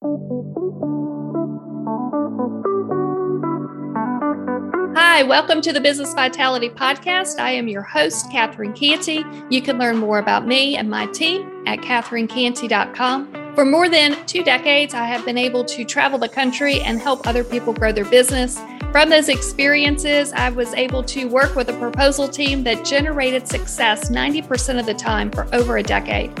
Hi, welcome to the Business Vitality Podcast. I am your host, Catherine Canty. You can learn more about me and my team at catherinecanty.com. For more than two decades, I have been able to travel the country and help other people grow their business. From those experiences, I was able to work with a proposal team that generated success 90% of the time for over a decade.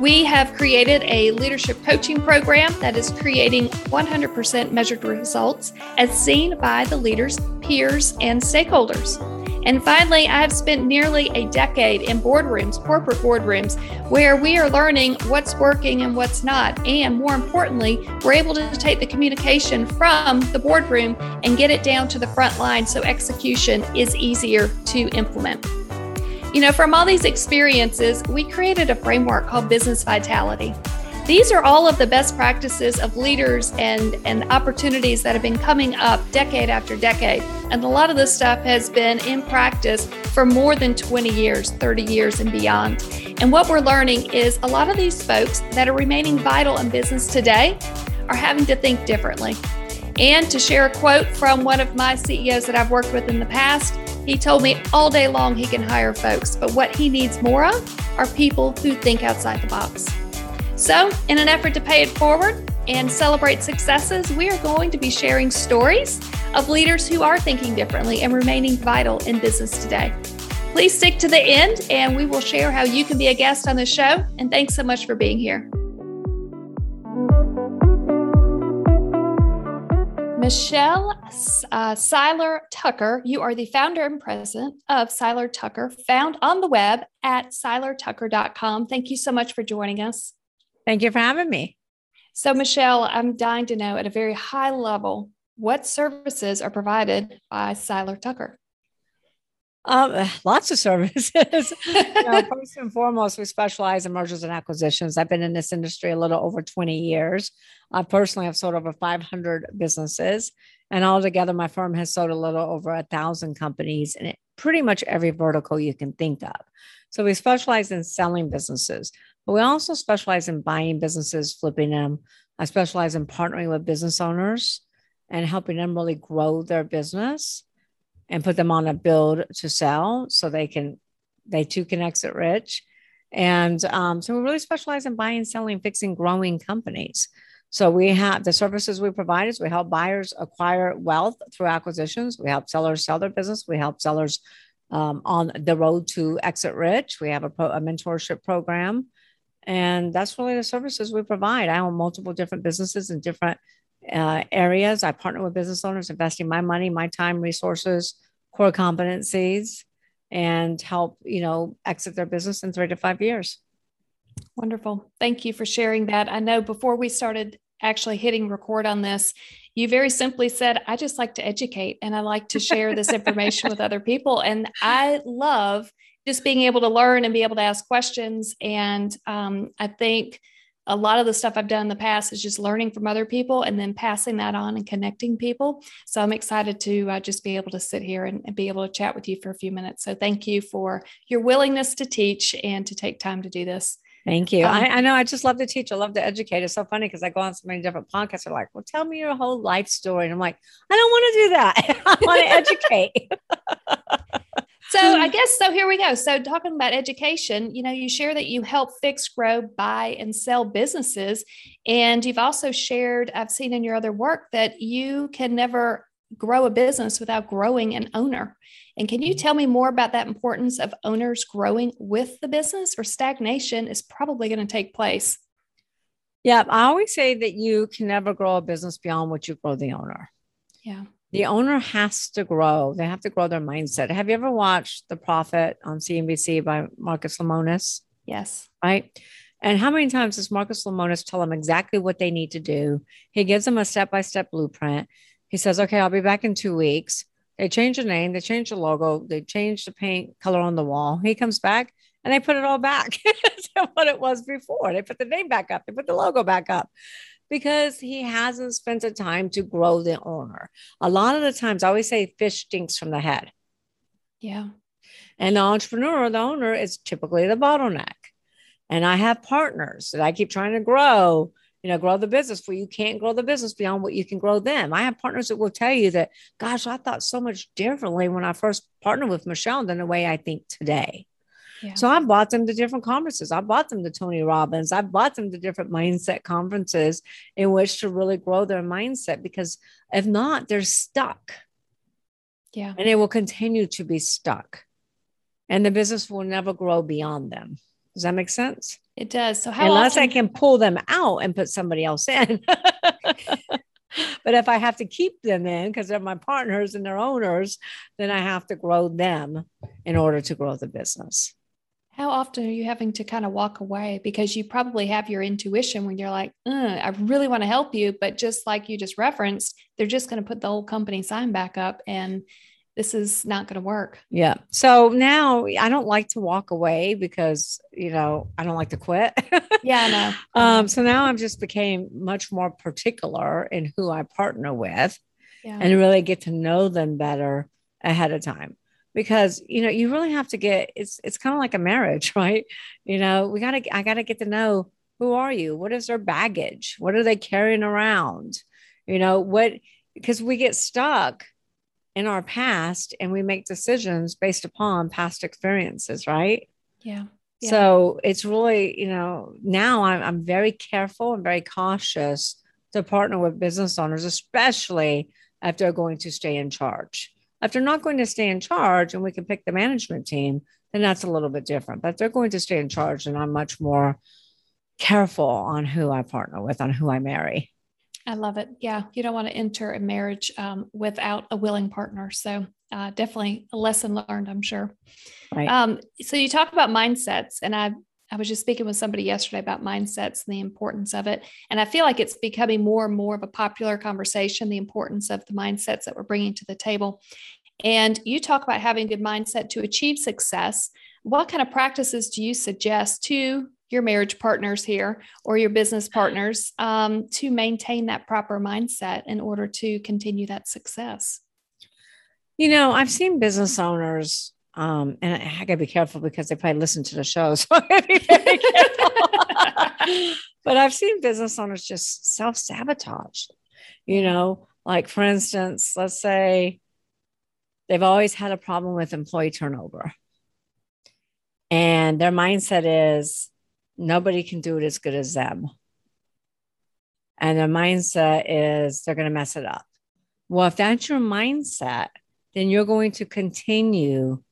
We have created a leadership coaching program that is creating 100% measured results as seen by the leaders, peers, and stakeholders. And finally, I have spent nearly a decade in boardrooms, corporate boardrooms, where we are learning what's working and what's not. And more importantly, we're able to take the communication from the boardroom and get it down to the front line so execution is easier to implement. You know, from all these experiences, we created a framework called Business Vitality. These are all of the best practices of leaders and, and opportunities that have been coming up decade after decade. And a lot of this stuff has been in practice for more than 20 years, 30 years, and beyond. And what we're learning is a lot of these folks that are remaining vital in business today are having to think differently. And to share a quote from one of my CEOs that I've worked with in the past, he told me all day long he can hire folks, but what he needs more of are people who think outside the box. So, in an effort to pay it forward and celebrate successes, we are going to be sharing stories of leaders who are thinking differently and remaining vital in business today. Please stick to the end, and we will share how you can be a guest on the show. And thanks so much for being here. Michelle uh, Seiler Tucker, you are the founder and president of Seiler Tucker, found on the web at seilertucker.com. Thank you so much for joining us. Thank you for having me. So, Michelle, I'm dying to know at a very high level what services are provided by Seiler Tucker. Um, lots of services. you know, first and foremost, we specialize in mergers and acquisitions. I've been in this industry a little over 20 years. I personally have sold over 500 businesses, and altogether, my firm has sold a little over a thousand companies in pretty much every vertical you can think of. So we specialize in selling businesses, but we also specialize in buying businesses, flipping them. I specialize in partnering with business owners and helping them really grow their business and put them on a build to sell so they can they too can exit rich. And um, so we really specialize in buying selling fixing growing companies. So we have the services we provide is we help buyers acquire wealth through acquisitions. We help sellers sell their business. We help sellers um, on the road to exit rich. We have a, pro, a mentorship program. And that's really the services we provide. I own multiple different businesses in different uh, areas. I partner with business owners, investing my money, my time, resources, core competencies, and help you know exit their business in three to five years. Wonderful. Thank you for sharing that. I know before we started actually hitting record on this, you very simply said, I just like to educate and I like to share this information with other people. And I love just being able to learn and be able to ask questions. And um, I think a lot of the stuff I've done in the past is just learning from other people and then passing that on and connecting people. So I'm excited to uh, just be able to sit here and, and, be able to chat with you for a few minutes. So thank you for your willingness to teach and to take time to do this. Thank you. Um, I, I, know I just love to teach. I love to educate. It's so funny because I go on so many different podcasts. They're like, well, tell me your whole life story. And I'm like, I don't want to do that. I want to educate. So I guess so here we go. So talking about education, you know, you share that you help fix, grow, buy, and sell businesses. And you've also shared, I've seen in your other work that you can never grow a business without growing an owner. And can you mm. tell me more about that importance of owners growing with the business or stagnation is probably going to take place? Yeah, I always say that you can never grow a business beyond what you grow the owner. Yeah the owner has to grow. They have to grow their mindset. Have you ever watched The Profit on CNBC by Marcus Lemonis? Yes. Right. And how many times does Marcus Lemonis tell them exactly what they need to do? He gives them a step by step blueprint. He says, okay, I'll be back in two weeks. They change the name, they change the logo, they change the paint color on the wall. He comes back and they put it all back to what it was before. They put the name back up, they put the logo back up because he hasn't spent the time to grow the owner. A lot of the times, I always say fish stinks from the head. Yeah. And the entrepreneur, the owner, is typically the bottleneck. And I have partners that I keep trying to grow. you know, grow the business where you can't grow the business beyond what you can grow them. I have partners that will tell you that, gosh, I thought so much differently when I first partnered with Michelle than the way I think today. Yeah. So I bought them to different conferences. I bought them to Tony Robbins. I bought them to different mindset conferences in which to really grow their mindset because if not, they're stuck. Yeah. And it will continue to be stuck. And the business will never grow beyond them. Does that make sense? It does. So how unless often- I can pull them out and put somebody else in. but if I have to keep them in because they're my partners and they're owners, then I have to grow them in order to grow the business. How often are you having to kind of walk away because you probably have your intuition when you're like, I really want to help you, but just like you just referenced, they're just going to put the old company sign back up and this is not going to work. Yeah. So now I don't like to walk away because, you know, I don't like to quit. yeah, I know. Um, so now I've just became much more particular in who I partner with yeah. and really get to know them better ahead of time because you know you really have to get it's it's kind of like a marriage right? You know we got to i got to get to know who are you? What is their baggage? What are they carrying around? You know what because we get stuck in our past and we make decisions based upon past experiences right? Yeah, yeah. so it's really you know now I'm, I'm very careful and very cautious to partner with business owners especially if they're going to stay in charge if they're not going to stay in charge and we can pick the management team, then that's a little bit different. But they're going to stay in charge, and I'm much more careful on who I partner with, on who I marry. I love it. Yeah, you don't want to enter a marriage um, without a willing partner. So uh, definitely a lesson learned, I'm sure. Right. Um, so you talk about mindsets, and I I was just speaking with somebody yesterday about mindsets and the importance of it. And I feel like it's becoming more and more of a popular conversation, the importance of the mindsets that we're bringing to the table. And you talk about having a good mindset to achieve success. What kind of practices do you suggest to your marriage partners here or your business partners um, to maintain that proper mindset in order to continue that success? You know, I've seen business owners um, and I, I gotta be careful because they probably listen to the show. So I gotta be very careful. but I've seen business owners just self sabotage, you know, like for instance, let's say they've always had a problem with employee turnover. And their mindset is nobody can do it as good as them. And their mindset is they're going to mess it up. Well, if that's your mindset, then you're going to continue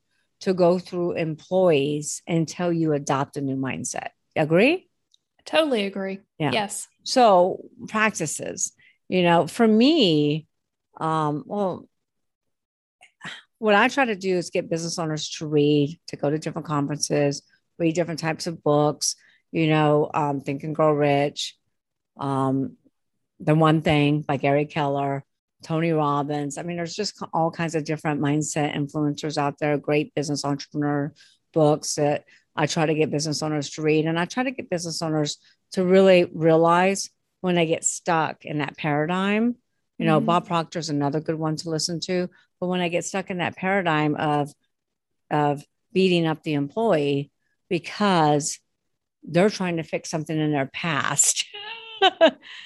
to go through employees until you adopt a new mindset. Agree? Totally agree. Yeah. Yes. So practices, you know, for me, um, well, what I try to do is get business owners to read, to go to different conferences, read different types of books, you know, um, Think and Grow Rich, um, The One Thing by Gary Keller, Tony Robbins. I mean, there's just all kinds of different mindset influencers out there, great business entrepreneur books that I try to get business owners to read. And I try to get business owners to really realize when they get stuck in that paradigm. You know, mm-hmm. Bob Proctor is another good one to listen to. But when I get stuck in that paradigm of of beating up the employee because they're trying to fix something in their past.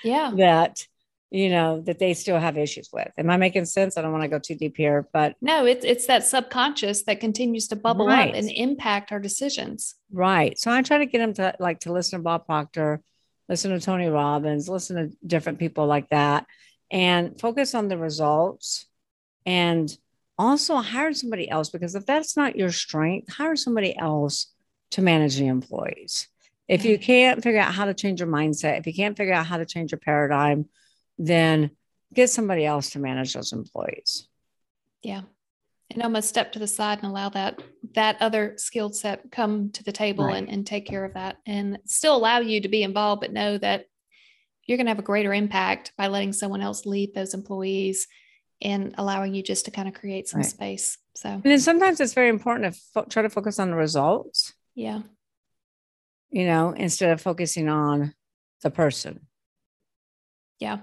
yeah. That you know that they still have issues with. Am i making sense? I don't want to go too deep here but no it's it's that subconscious that continues to bubble right. up and impact our decisions. Right. So i try to get them to like to listen to bob proctor listen to tony robbins listen to different people like that and focus on the results and also hire somebody else because if that's not your strength hire somebody else to manage the employees. If you can't figure out how to change your mindset if you can't figure out how to change your paradigm then get somebody else to manage those employees. Yeah. And almost step to the side and allow that that other skill set come to the table right. and, and take care of that and still allow you to be involved, but know that you're going to have a greater impact by letting someone else lead those employees and allowing you just to kind of create some right. space. So, and then sometimes it's very important to fo- try to focus on the results. Yeah. You know, instead of focusing on the person. Yeah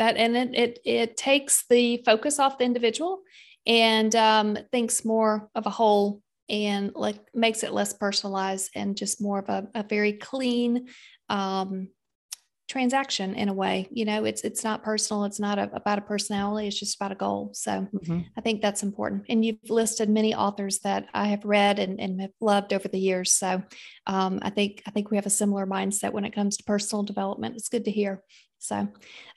that and it it, it takes the focus off the individual and um, thinks more of a whole and like makes it less personalized and just more of a, a very clean um, transaction in a way. You know, it's it's not personal. It's not a, about a personality. It's just about a goal. So mm-hmm. I think that's important. And you've listed many authors that I have read and, and have loved over the years. So um, I think I think we have a similar mindset when it comes to personal development. It's good to hear. So,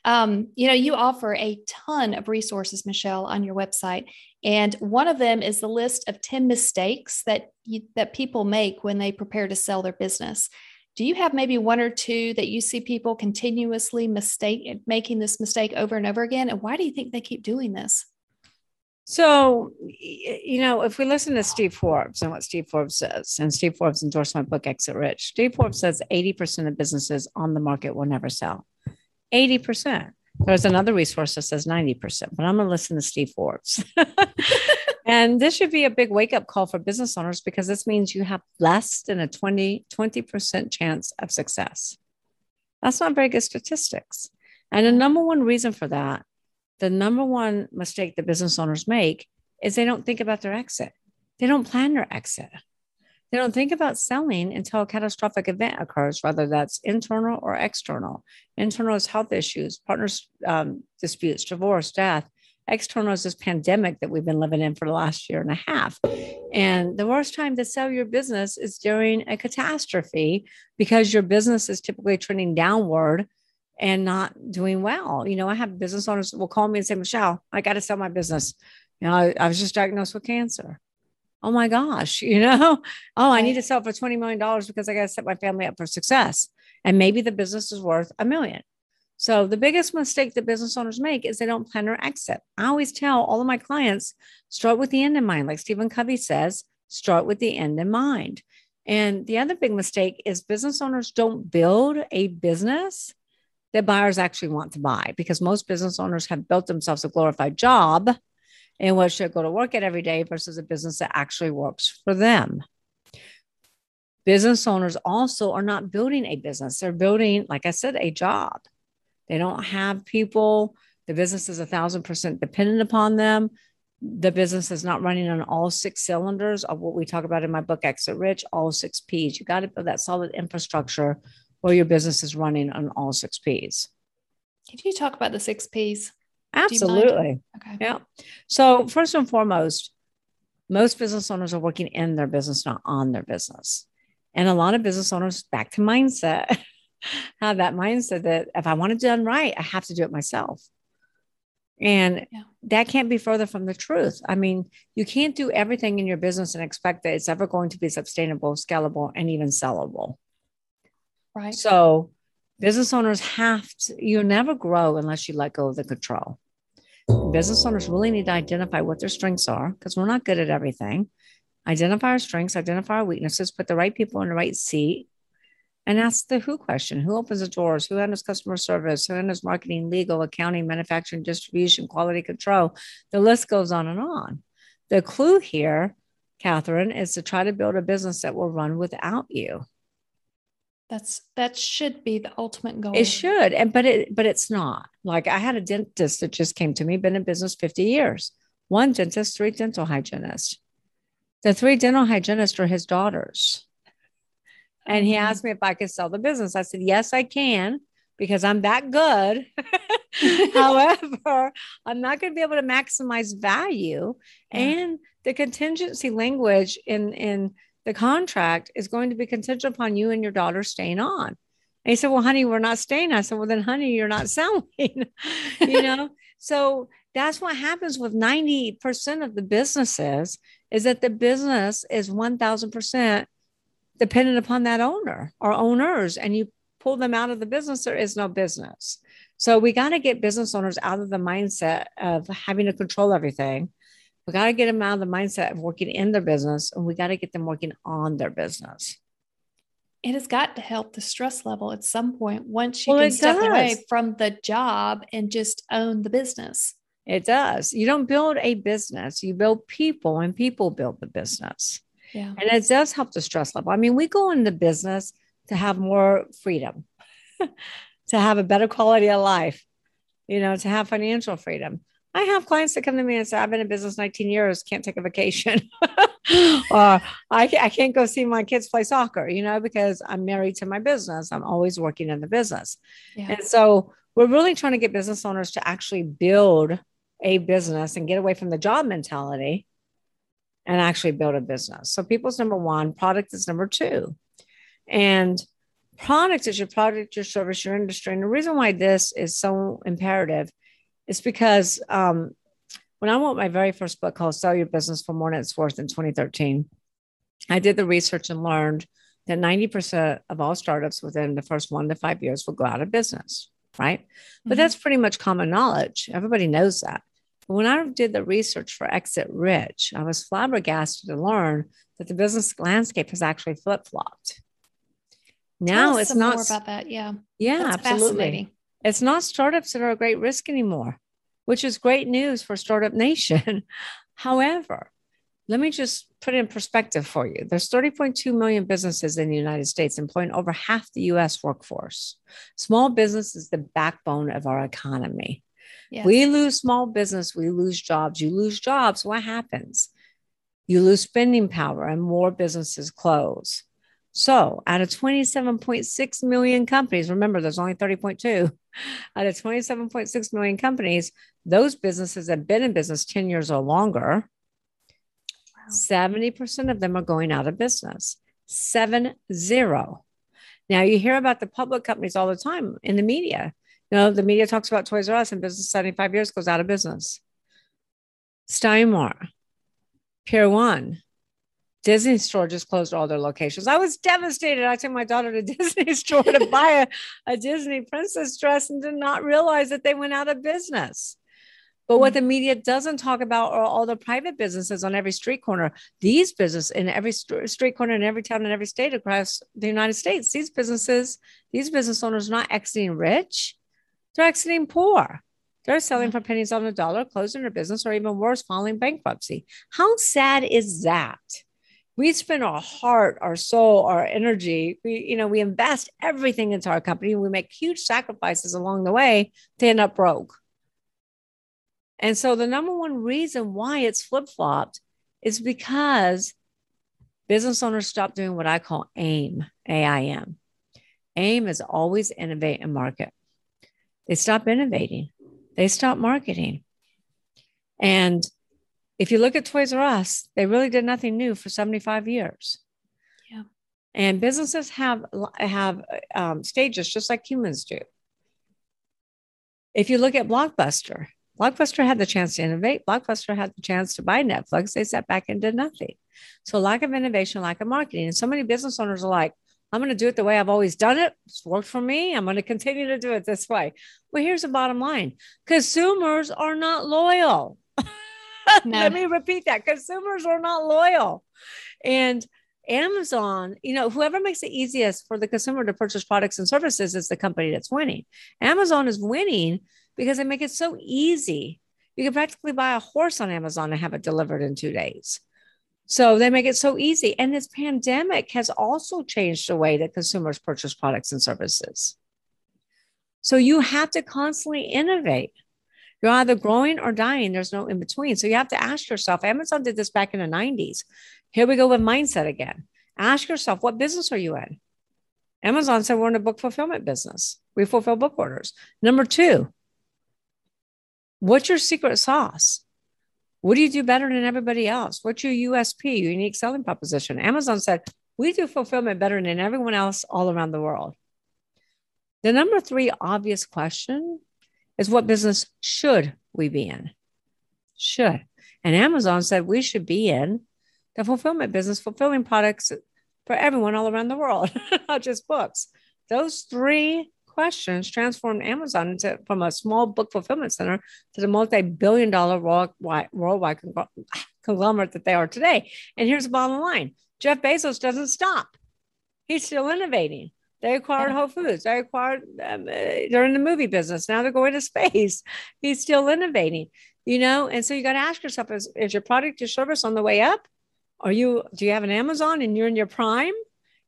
um, you know, you offer a ton of resources, Michelle, on your website, and one of them is the list of ten mistakes that you, that people make when they prepare to sell their business. Do you have maybe one or two that you see people continuously mistake making this mistake over and over again? And why do you think they keep doing this? So you know if we listen to steve forbes and what steve forbes says and steve forbes endorsed my book exit rich steve forbes says 80% of businesses on the market will never sell 80% there's another resource that says 90% but i'm going to listen to steve forbes And this should be a big wake up call for business owners because this means you have less than a 20, 20% chance of success. That's not very good statistics. And the number one reason for that, the number one mistake that business owners make is they don't think about their exit. They don't plan their exit. They don't think about selling until a catastrophic event occurs, whether that's internal or external. Internal is health issues, partners um, disputes, divorce, death external is this pandemic that we've been living in for the last year and a half. And the worst time to sell your business is during a catastrophe because your business is typically trending downward and not doing well. You know, I have business owners will call me and say, Michelle, I got to sell my business. You know, I, I was just diagnosed with cancer. Oh my gosh, you know, oh, I need to sell for $20 million because I got to set my family up for success. And maybe the business is worth a million. So the biggest mistake that business owners make is they don't plan their exit. I always tell all of my clients, start with the end in mind. Like Stephen Covey says, start with the end in mind. And the other big mistake is business owners don't build a business that buyers actually want to buy because most business owners have built themselves a glorified job in which they go to work at every day versus a business that actually works for them. Business owners also are not building a business, they're building, like I said, a job. They don't have people. The business is a thousand percent dependent upon them. The business is not running on all six cylinders of what we talk about in my book, Exit Rich, all six P's. You got to build that solid infrastructure where your business is running on all six P's. Can you talk about the six P's? Absolutely. Okay. Yeah. So, first and foremost, most business owners are working in their business, not on their business. And a lot of business owners, back to mindset, have that mindset that if I want it done right, I have to do it myself. And yeah. that can't be further from the truth. I mean, you can't do everything in your business and expect that it's ever going to be sustainable, scalable, and even sellable. Right. So, business owners have to, you never grow unless you let go of the control. Business owners really need to identify what their strengths are because we're not good at everything. Identify our strengths, identify our weaknesses, put the right people in the right seat, and ask the who question. Who opens the doors? Who handles customer service? Who handles marketing legal accounting manufacturing distribution quality control? The list goes on and on. The clue here catherine is to try to build a business that will run without you that's that should be the ultimate goal it should and but it but it's not like i had a dentist that just came to me been in business 50 years one dentist three dental hygienists the three dental hygienists are his daughters and he mm-hmm. asked me if I could sell the business. I said, Yes, I can, because I'm that good. However, I'm not going to be able to maximize value. Yeah. And the contingency language in, in the contract is going to be contingent upon you and your daughter staying on. And he said, Well, honey, we're not staying. I said, Well, then, honey, you're not selling. you know? so that's what happens with 90% of the businesses is that the business is 1000% dependent upon that owner or owners and you pull them out of the business there is no business so we got to get business owners out of the mindset of having to control everything we got to get them out of the mindset of working in their business and we got to get them working on their business it has got to help the stress level at some point once you well, can step does. away from the job and just own the business it does you don't build a business you build people and people build the business yeah. And it does help the stress level. I mean, we go into business to have more freedom, to have a better quality of life, you know, to have financial freedom. I have clients that come to me and say, I've been in business 19 years, can't take a vacation. or uh, I, I can't go see my kids play soccer, you know, because I'm married to my business. I'm always working in the business. Yeah. And so we're really trying to get business owners to actually build a business and get away from the job mentality and actually build a business. So people's number one, product is number two. And product is your product, your service, your industry. And the reason why this is so imperative is because um, when I wrote my very first book called Sell Your Business for More Than It's Worth in 2013, I did the research and learned that 90% of all startups within the first one to five years will go out of business, right? Mm-hmm. But that's pretty much common knowledge. Everybody knows that. But when I did the research for Exit Rich, I was flabbergasted to learn that the business landscape has actually flip flopped. Now it's not more about that. Yeah. Yeah, That's absolutely. It's not startups that are a great risk anymore, which is great news for Startup Nation. However, let me just put it in perspective for you. There's 30.2 million businesses in the United States employing over half the US workforce. Small business is the backbone of our economy. Yes. We lose small business, we lose jobs. You lose jobs, what happens? You lose spending power and more businesses close. So, out of 27.6 million companies, remember there's only 30.2, out of 27.6 million companies, those businesses have been in business 10 years or longer. Wow. 70% of them are going out of business. Seven zero. Now, you hear about the public companies all the time in the media. You know, the media talks about Toys R Us and business 75 years goes out of business. Stein Mart, Pier One, Disney store just closed all their locations. I was devastated. I took my daughter to Disney store to buy a, a Disney princess dress and did not realize that they went out of business. But what hmm. the media doesn't talk about are all the private businesses on every street corner. These businesses in every st- street corner in every town in every state across the United States. These businesses, these business owners, are not exiting rich, they're exiting poor. They're selling for pennies on the dollar, closing their business, or even worse, filing bankruptcy. How sad is that? We spend our heart our soul our energy. We you know we invest everything into our company we make huge sacrifices along the way to end up broke. And so the number one reason why it's flip-flopped is because business owners stop doing what i call aim aim aim is always innovate and market. They stop innovating. They stop marketing. And if you look at Toys R Us, they really did nothing new for 75 years. Yeah. And businesses have have um, stages just like humans do. If you look at Blockbuster, Blockbuster had the chance to innovate. Blockbuster had the chance to buy Netflix. They sat back and did nothing. So lack of innovation, lack of marketing. And so many business owners are like, I'm going to do it the way I've always done it. It's worked for me. I'm going to continue to do it this way. Well, here's the bottom line consumers are not loyal. No. Let me repeat that. Consumers are not loyal. And Amazon, you know, whoever makes it easiest for the consumer to purchase products and services is the company that's winning. Amazon is winning because they make it so easy. You can practically buy a horse on Amazon and have it delivered in two days. So they make it so easy. And this pandemic has also changed the way that consumers purchase products and services. So you have to constantly innovate. You're either growing or dying. There's no in between. So you have to ask yourself Amazon did this back in the 90s. Here we go with mindset again. Ask yourself, what business are you in? Amazon said we're in a book fulfillment business. We fulfill book orders. Number two, what's your secret sauce? What do you do better than everybody else? What's your USP, unique selling proposition? Amazon said, we do fulfillment better than everyone else all around the world. The number three obvious question is what business should we be in? Should. And Amazon said we should be in the fulfillment business, fulfilling products for everyone all around the world, not just books. Those three questions transformed Amazon into, from a small book fulfillment center to the multi-billion dollar worldwide, worldwide conglomerate that they are today. And here's the bottom line. Jeff Bezos doesn't stop. He's still innovating. They acquired Whole Foods. They acquired, um, uh, they're in the movie business. Now they're going to space. He's still innovating, you know? And so you got to ask yourself is, is your product or service on the way up? Are you, do you have an Amazon and you're in your prime?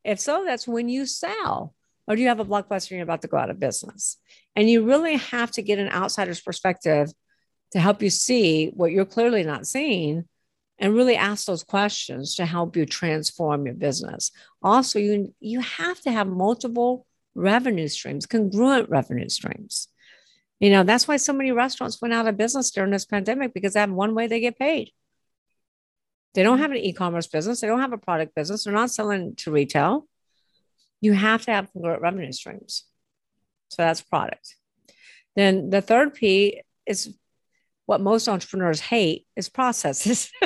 If so, that's when you sell. Or do you have a blockbuster and you're about to go out of business? And you really have to get an outsider's perspective to help you see what you're clearly not seeing and really ask those questions to help you transform your business. Also, you, you have to have multiple revenue streams, congruent revenue streams. You know, that's why so many restaurants went out of business during this pandemic because they have one way they get paid. They don't have an e commerce business, they don't have a product business, they're not selling to retail. You have to have congruent revenue streams. So that's product. Then the third P is what most entrepreneurs hate is processes.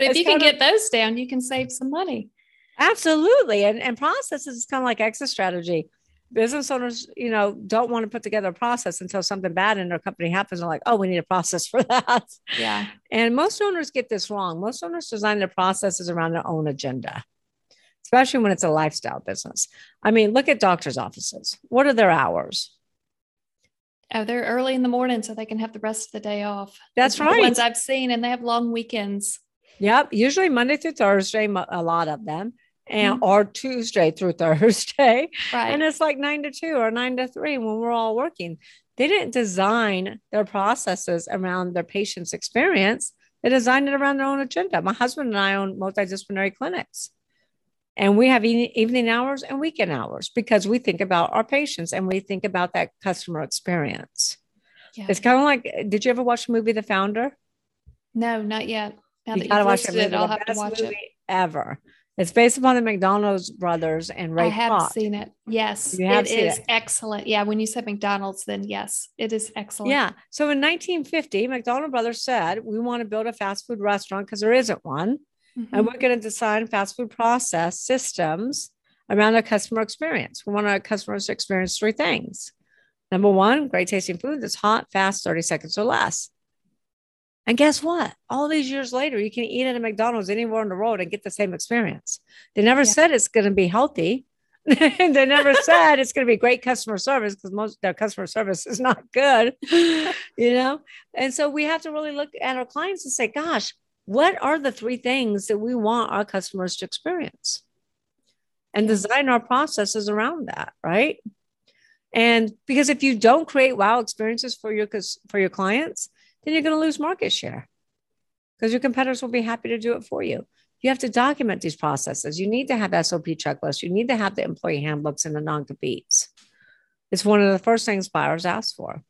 if you can get those down, you can save some money. Absolutely. And, and processes is kind of like exit strategy. Business owners, you know, don't want to put together a process until something bad in their company happens. They're like, oh, we need a process for that. Yeah. And most owners get this wrong. Most owners design their processes around their own agenda, especially when it's a lifestyle business. I mean, look at doctor's offices. What are their hours? Oh, they're early in the morning so they can have the rest of the day off. That's right. The ones I've seen, and they have long weekends. Yep, usually Monday through Thursday, a lot of them, and mm-hmm. or Tuesday through Thursday. Right. And it's like nine to two or nine to three when we're all working. They didn't design their processes around their patient's experience. They designed it around their own agenda. My husband and I own multidisciplinary clinics. And we have evening hours and weekend hours because we think about our patients and we think about that customer experience. Yeah. It's kind of like, did you ever watch the movie The Founder? No, not yet. Now you that gotta watch it, movie. I'll have to watch it. Ever. It's based upon the McDonald's brothers and Ray. I have Kroc. seen it. Yes, it is it. excellent. Yeah, when you said McDonald's, then yes, it is excellent. Yeah. So in 1950, McDonald brothers said, "We want to build a fast food restaurant because there isn't one." Mm-hmm. And we're going to design fast food process systems around a customer experience. We want our customers to experience three things. Number one, great tasting food that's hot, fast, 30 seconds or less. And guess what? All these years later, you can eat at a McDonald's anywhere on the road and get the same experience. They never yeah. said it's going to be healthy. they never said it's going to be great customer service because most their customer service is not good, you know? And so we have to really look at our clients and say, gosh, what are the three things that we want our customers to experience? And design our processes around that right? And because if you don't create wow experiences for your for your clients then you're going to lose market share. Because your competitors will be happy to do it for you. You have to document these processes. You need to have sop checklists. You need to have the employee handbooks and the non-competes. It's one of the first things buyers ask for.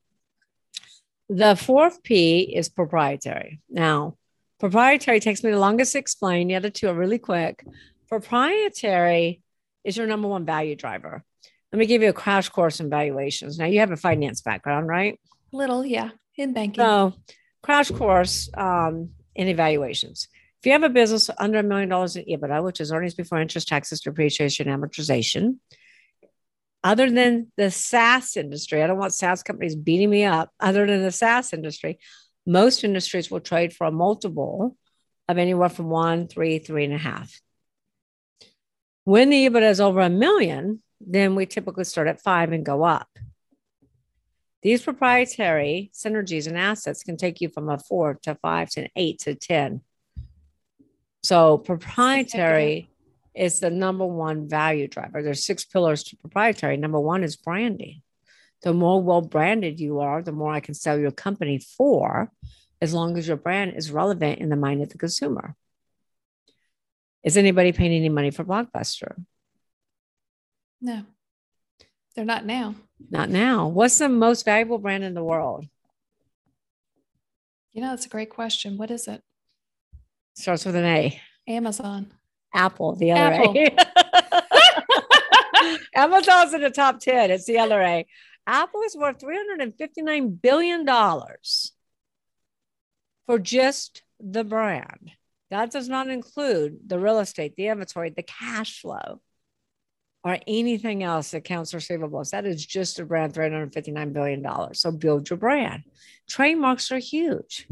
The fourth p is proprietary. Now Proprietary takes me the longest to explain. The other two are really quick. Proprietary is your number one value driver. Let me give you a crash course in valuations. Now, you have a finance background, right? Little, yeah, in banking. So, crash course um, in evaluations. If you have a business under a million dollars in EBITDA, which is earnings before interest, taxes, depreciation, and amortization, other than the SaaS industry, I don't want SaaS companies beating me up. Other than the SaaS industry, most industries will trade for a multiple of anywhere from one, three, three and a half. When the EBITDA is over a million, then we typically start at five and go up. These proprietary synergies and assets can take you from a four to five to eight to 10. So, proprietary is the number one value driver. There's six pillars to proprietary. Number one is branding the more well branded you are, the more I can sell your company for, as long as your brand is relevant in the mind of the consumer. Is anybody paying any money for Blockbuster? No, they're not now. Not now. What's the most valuable brand in the world? You know, that's a great question. What is it? Starts with an A. Amazon. Apple, the other Apple. A. Amazon's in the top 10. It's the other A. Apple is worth $359 billion for just the brand. That does not include the real estate, the inventory, the cash flow, or anything else accounts receivables. That is just a brand, $359 billion. So build your brand. Trademarks are huge.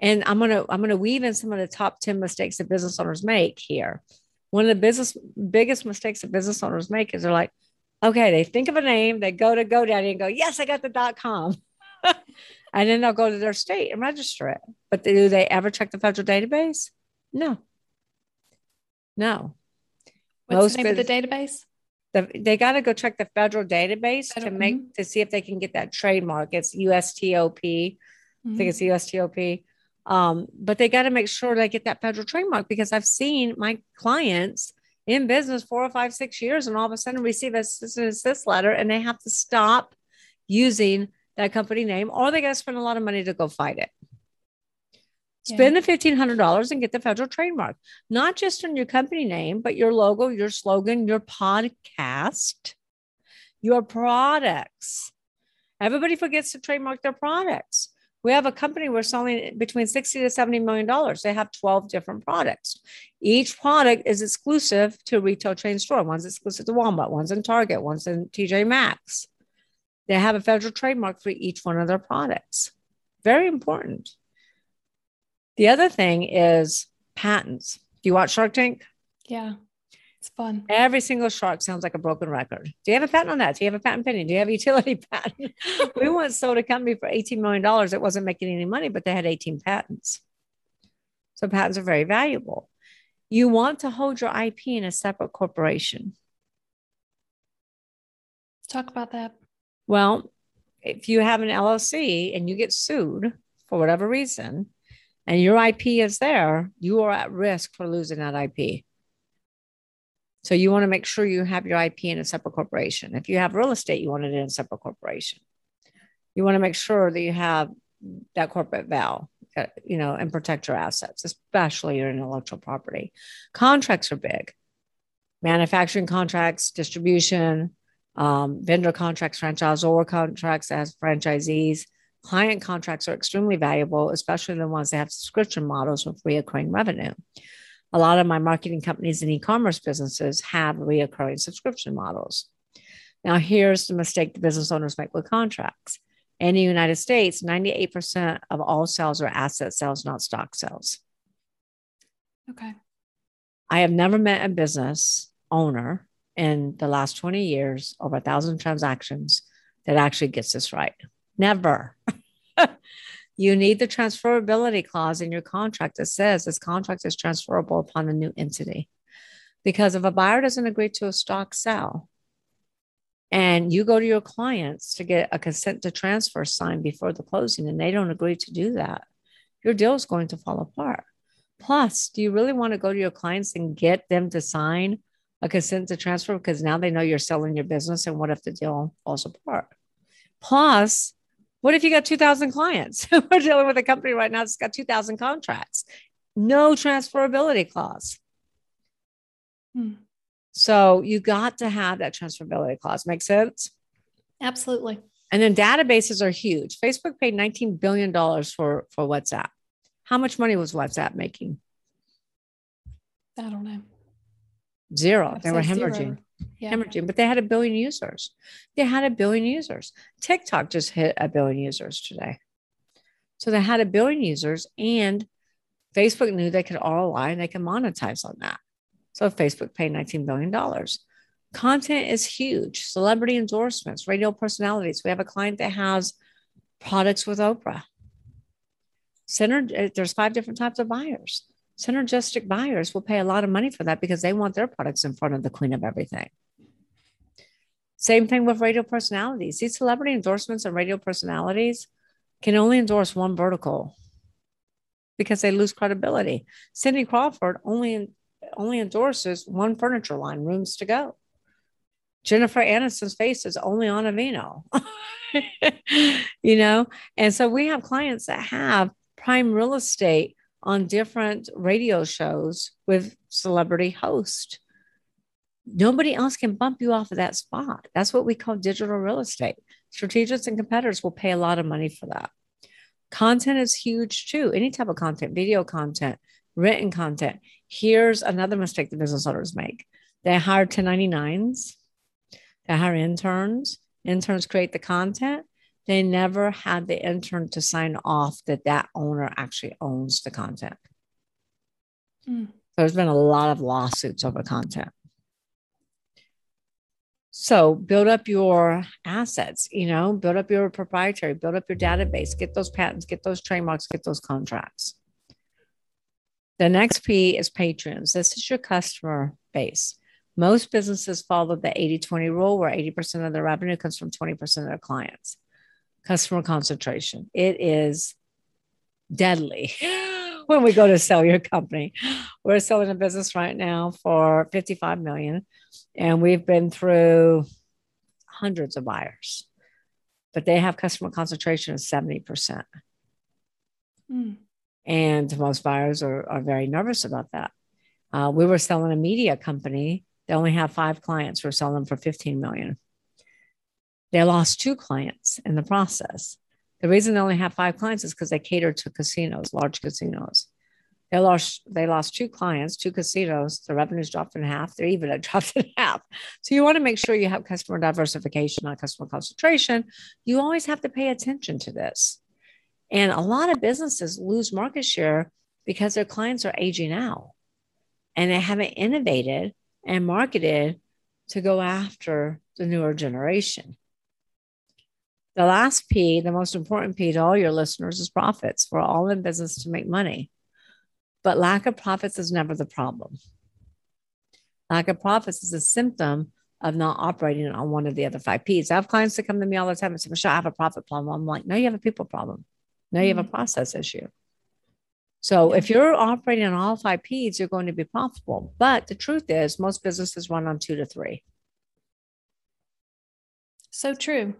And I'm gonna I'm gonna weave in some of the top 10 mistakes that business owners make here. One of the business biggest mistakes that business owners make is they're like, Okay, they think of a name, they go to GoDaddy and go, yes, I got the dot com. and then they'll go to their state and register it. But do they ever check the federal database? No. No. What's Most the name of the database? the, they got to go check the federal database Federal- to make to see if they can get that trademark. It's USTOP. I think it's USTOP. Um, but they got to make sure they get that federal trademark because I've seen my clients in business four or five, six years, and all of a sudden receive a cease and desist letter, and they have to stop using that company name, or they got to spend a lot of money to go fight it. Yeah. Spend the fifteen hundred dollars and get the federal trademark, not just on your company name, but your logo, your slogan, your podcast, your products. Everybody forgets to trademark their products. We have a company we're selling between 60 to 70 million dollars. They have 12 different products. Each product is exclusive to retail chain store. One's exclusive to Walmart, one's in Target, one's in TJ Maxx. They have a federal trademark for each one of their products. Very important. The other thing is patents. Do you watch Shark Tank? Yeah. It's fun. Every single shark sounds like a broken record. Do you have a patent on that? Do you have a patent pending? Do you have a utility patent? we once sold a company for $18 million. It wasn't making any money, but they had 18 patents. So patents are very valuable. You want to hold your IP in a separate corporation. Talk about that. Well, if you have an LLC and you get sued for whatever reason, and your IP is there, you are at risk for losing that IP. So you want to make sure you have your IP in a separate corporation. If you have real estate, you want it in a separate corporation. You want to make sure that you have that corporate val, uh, you know, and protect your assets, especially your intellectual property. Contracts are big. Manufacturing contracts, distribution, um, vendor contracts, franchisor contracts as franchisees. Client contracts are extremely valuable, especially the ones that have subscription models with recurring revenue. A lot of my marketing companies and e-commerce businesses have reoccurring subscription models. Now, here's the mistake the business owners make with contracts. In the United States, 98% of all sales are asset sales, not stock sales. Okay. I have never met a business owner in the last 20 years, over a thousand transactions, that actually gets this right. Never. you need the transferability clause in your contract that says this contract is transferable upon a new entity. Because if a buyer doesn't agree to a stock sale and you go to your clients to get a consent to transfer signed before the closing and they don't agree to do that, your deal is going to fall apart. Plus, do you really want to go to your clients and get them to sign a consent to transfer because now they know you're selling your business? And what if the deal falls apart? Plus, what if you got 2,000 clients? We're dealing with a company right now that's got 2,000 contracts. No transferability clause. Hmm. So you got to have that transferability clause. Make sense? Absolutely. And then databases are huge. Facebook paid $19 billion for, for WhatsApp. How much money was WhatsApp making? I don't know. Zero. I'd They were say zero. Yeah. hemorrhaging, but they had a billion users. They had a billion users. TikTok just hit a billion users today. So they had a billion users, and Facebook knew they could ROI and they can monetize on that. So Facebook paid $19 billion. Content is huge. Celebrity endorsements, radio personalities. We have a client that has products with Oprah. Synerg- eh, there's five different types of buyers. Synergistic buyers will pay a lot of money for that because they want their products in front of the queen of everything. Same thing with radio personalities. These celebrity endorsements and radio personalities can only endorse one vertical because they lose credibility. Cindy Crawford only only endorses one furniture line, rooms to go. Jennifer Aniston's face is only on Aveeno, you know? And so we have clients that have prime real estate on different radio shows with celebrity host. Nobody else can bump you off of that spot. That's what we call digital real estate. Strategists and competitors will pay a lot of money for that. Content is huge too. Any type of content, video content, written content. Here's another mistake the business owners make they hire 1099s, they hire interns. Interns create the content. They never had the intern to sign off that that owner actually owns the content. Mm. There's been a lot of lawsuits over content. So build up your assets, you know, build up your proprietary, build up your database, get those patents, get those trademarks, get those contracts. The next P is patrons. This is your customer base. Most businesses follow the 80 20 rule where 80% of their revenue comes from 20% of their clients. Customer concentration. It is deadly when we go to sell your company. We're selling a business right now for 55 million and we've been through hundreds of buyers. But they have customer concentration of 70%. Mm. And most buyers are, are very nervous about that. Uh, we were selling a media company. They only have five clients. We're selling them for 15 million. They lost two clients in the process. The reason they only have five clients is because they cater to casinos, large casinos. They lost they lost two clients, two casinos. The revenues dropped in half. Their EBITDA dropped in half. So you want to make sure you have customer diversification, not customer concentration. You always have to pay attention to this. And a lot of businesses lose market share because their clients are aging out and they haven't innovated and marketed to go after the newer generation. The last P, the most important P to all your listeners is profits. We're all in business to make money. But lack of profits is never the problem. Lack of profits is a symptom of not operating on one of the other five P's. I have clients that come to me all the time and say, Michelle, I have a profit problem. I'm like, no, you have a people problem. No, you have a mm-hmm. process issue. So if you're operating on all five P's, you're going to be profitable. But the truth is, most businesses run on two to three. So true.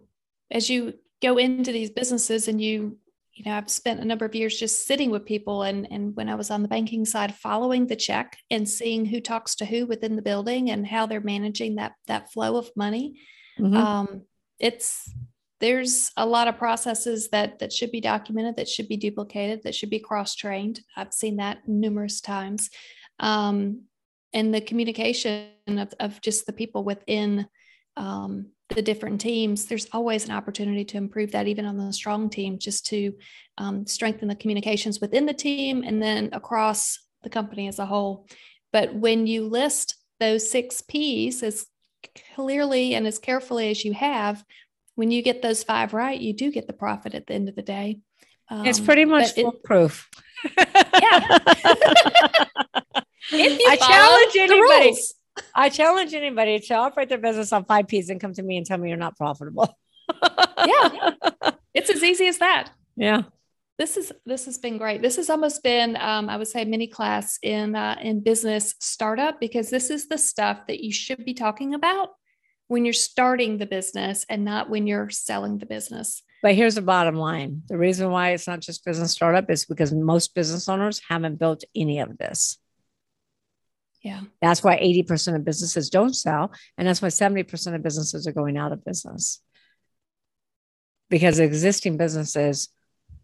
As you go into these businesses and you you know i've spent a number of years just sitting with people and and when i was on the banking side following the check and seeing who talks to who within the building and how they're managing that that flow of money. Mm-hmm. um, it's there's a lot of processes that that should be documented that should be duplicated that should be cross trained i've seen that numerous times. Um, and the communication of, of just the people within um, the different teams, there's always an opportunity to improve that, even on the strong team, just to um, strengthen the communications within the team and then across the company as a whole. But when you list those six P's as clearly and as carefully as you have, when you get those five right, you do get the profit at the end of the day. Um, it's pretty much foolproof. It, yeah. I challenge anybody. I challenge anybody to operate their business on five P's and come to me and tell me you're not profitable. yeah. It's as easy as that. Yeah. This is this has been great. This has almost been um, I would say mini class in uh, in business startup because this is the stuff that you should be talking about when you're starting the business and not when you're selling the business. But here's the bottom line. The reason why it's not just business startup is because most business owners haven't built any of this. Yeah. That's why 80% of businesses don't sell. And that's why 70% of businesses are going out of business. Because existing businesses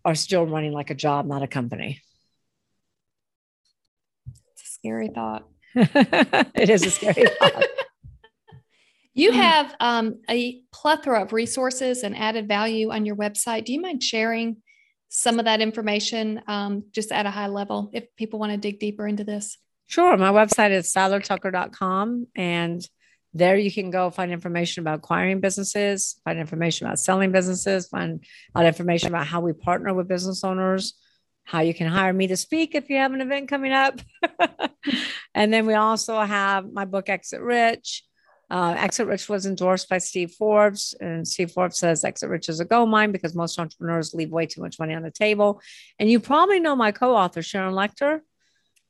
are still running like a job, not a company. It's a scary thought. it is a scary thought. You have um, a plethora of resources and added value on your website. Do you mind sharing some of that information um, just at a high level if people want to dig deeper into this? Sure. My website is seilertucker.com. And there you can go find information about acquiring businesses, find information about selling businesses, find out information about how we partner with business owners, how you can hire me to speak if you have an event coming up. and then we also have my book, Exit Rich. Uh, Exit Rich was endorsed by Steve Forbes, and Steve Forbes says Exit Rich is a gold mine because most entrepreneurs leave way too much money on the table. And you probably know my co author, Sharon Lechter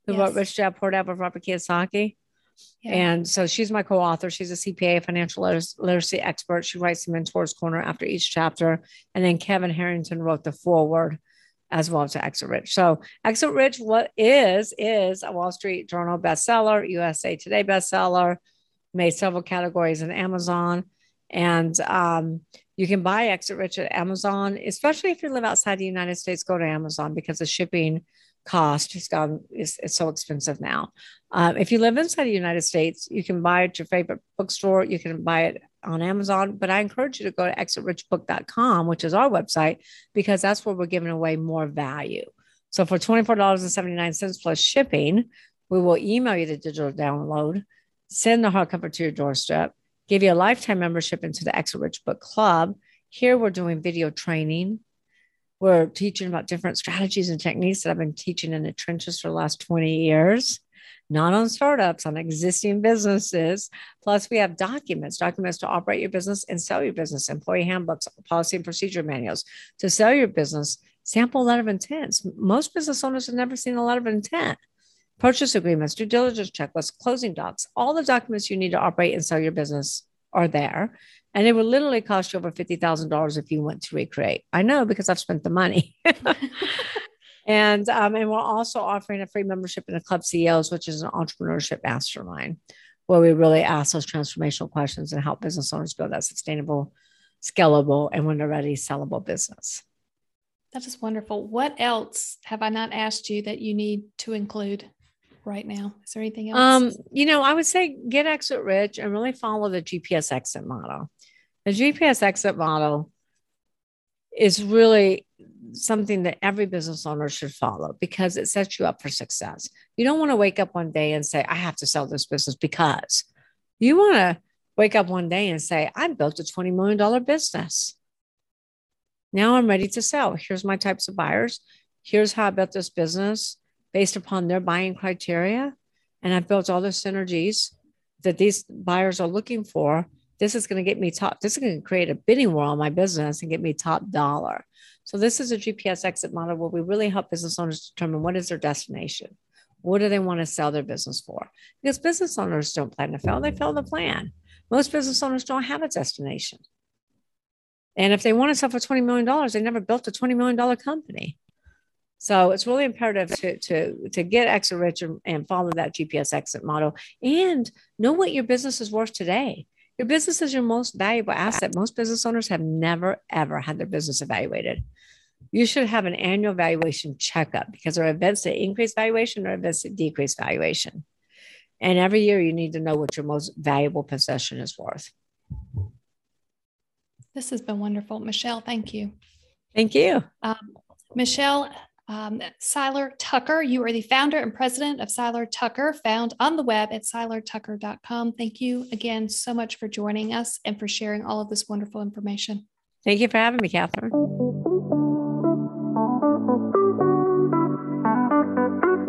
who yes. wrote Rich Dad Poor Dad with Robert Kiyosaki. Yeah. And so she's my co-author. She's a CPA, financial literacy expert. She writes the Mentors Corner after each chapter. And then Kevin Harrington wrote the foreword as well to Exit Rich. So Exit Rich, what is, is a Wall Street Journal bestseller, USA Today bestseller, made several categories in Amazon. And um, you can buy Exit Rich at Amazon, especially if you live outside the United States, go to Amazon because the shipping cost has gone is it's so expensive now. Um, if you live inside the United States, you can buy it at your favorite bookstore. You can buy it on Amazon, but I encourage you to go to exitrichbook.com, which is our website, because that's where we're giving away more value. So for $24.79 plus shipping, we will email you the digital download, send the hardcover to your doorstep, give you a lifetime membership into the Exit Rich Book Club. Here we're doing video training we're teaching about different strategies and techniques that I've been teaching in the trenches for the last 20 years. not on startups, on existing businesses. Plus, we have documents, documents to operate your business and sell your business, employee handbooks, policy and procedure manuals to sell your business, sample letter of intent. Most business owners have never seen a letter of intent. Purchase agreements, due diligence checklists, closing docs, all the documents you need to operate and sell your business are there. And it would literally cost you over $50,000 if you went to recreate. I know because I've spent the money. and um, and we're also offering a free membership in the Club CEOs, which is an entrepreneurship mastermind, where we really ask those transformational questions and help business owners build that sustainable, scalable, and when they're ready, sellable business. That is wonderful. What else have I not asked you that you need to include? Right now? Is there anything else? Um, you know, I would say get exit rich and really follow the GPS exit model. The GPS exit model is really something that every business owner should follow because it sets you up for success. You don't want to wake up one day and say, I have to sell this business because you want to wake up one day and say, I built a $20 million business. Now I'm ready to sell. Here's my types of buyers. Here's how I built this business based upon their buying criteria. And I've built all the synergies that these buyers are looking for. This is going to get me top, this is going to create a bidding war on my business and get me top dollar. So this is a GPS exit model where we really help business owners determine what is their destination. What do they want to sell their business for? Because business owners don't plan to fail, they fail the plan. Most business owners don't have a destination. And if they want to sell for $20 million, they never built a $20 million company. So it's really imperative to to to get exit rich and, and follow that GPS exit model and know what your business is worth today. Your business is your most valuable asset. Most business owners have never ever had their business evaluated. You should have an annual valuation checkup because there are events that increase valuation or events that decrease valuation. And every year you need to know what your most valuable possession is worth. This has been wonderful. Michelle, thank you. Thank you. Um, Michelle, um, Seiler Tucker, you are the founder and president of Seiler Tucker, found on the web at seilertucker.com. Thank you again so much for joining us and for sharing all of this wonderful information. Thank you for having me, Catherine.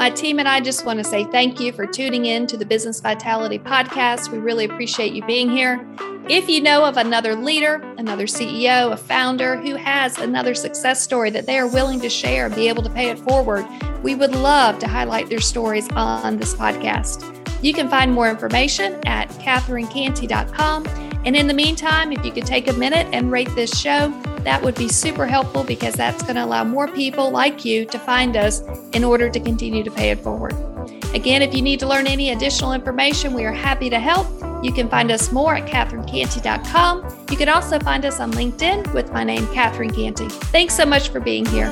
My team and I just want to say thank you for tuning in to the Business Vitality Podcast. We really appreciate you being here. If you know of another leader, another CEO, a founder who has another success story that they are willing to share and be able to pay it forward, we would love to highlight their stories on this podcast. You can find more information at catherinecanty.com. And in the meantime, if you could take a minute and rate this show, that would be super helpful because that's going to allow more people like you to find us in order to continue to pay it forward. Again, if you need to learn any additional information, we are happy to help. You can find us more at catherinecanty.com. You can also find us on LinkedIn with my name, Catherine Canty. Thanks so much for being here.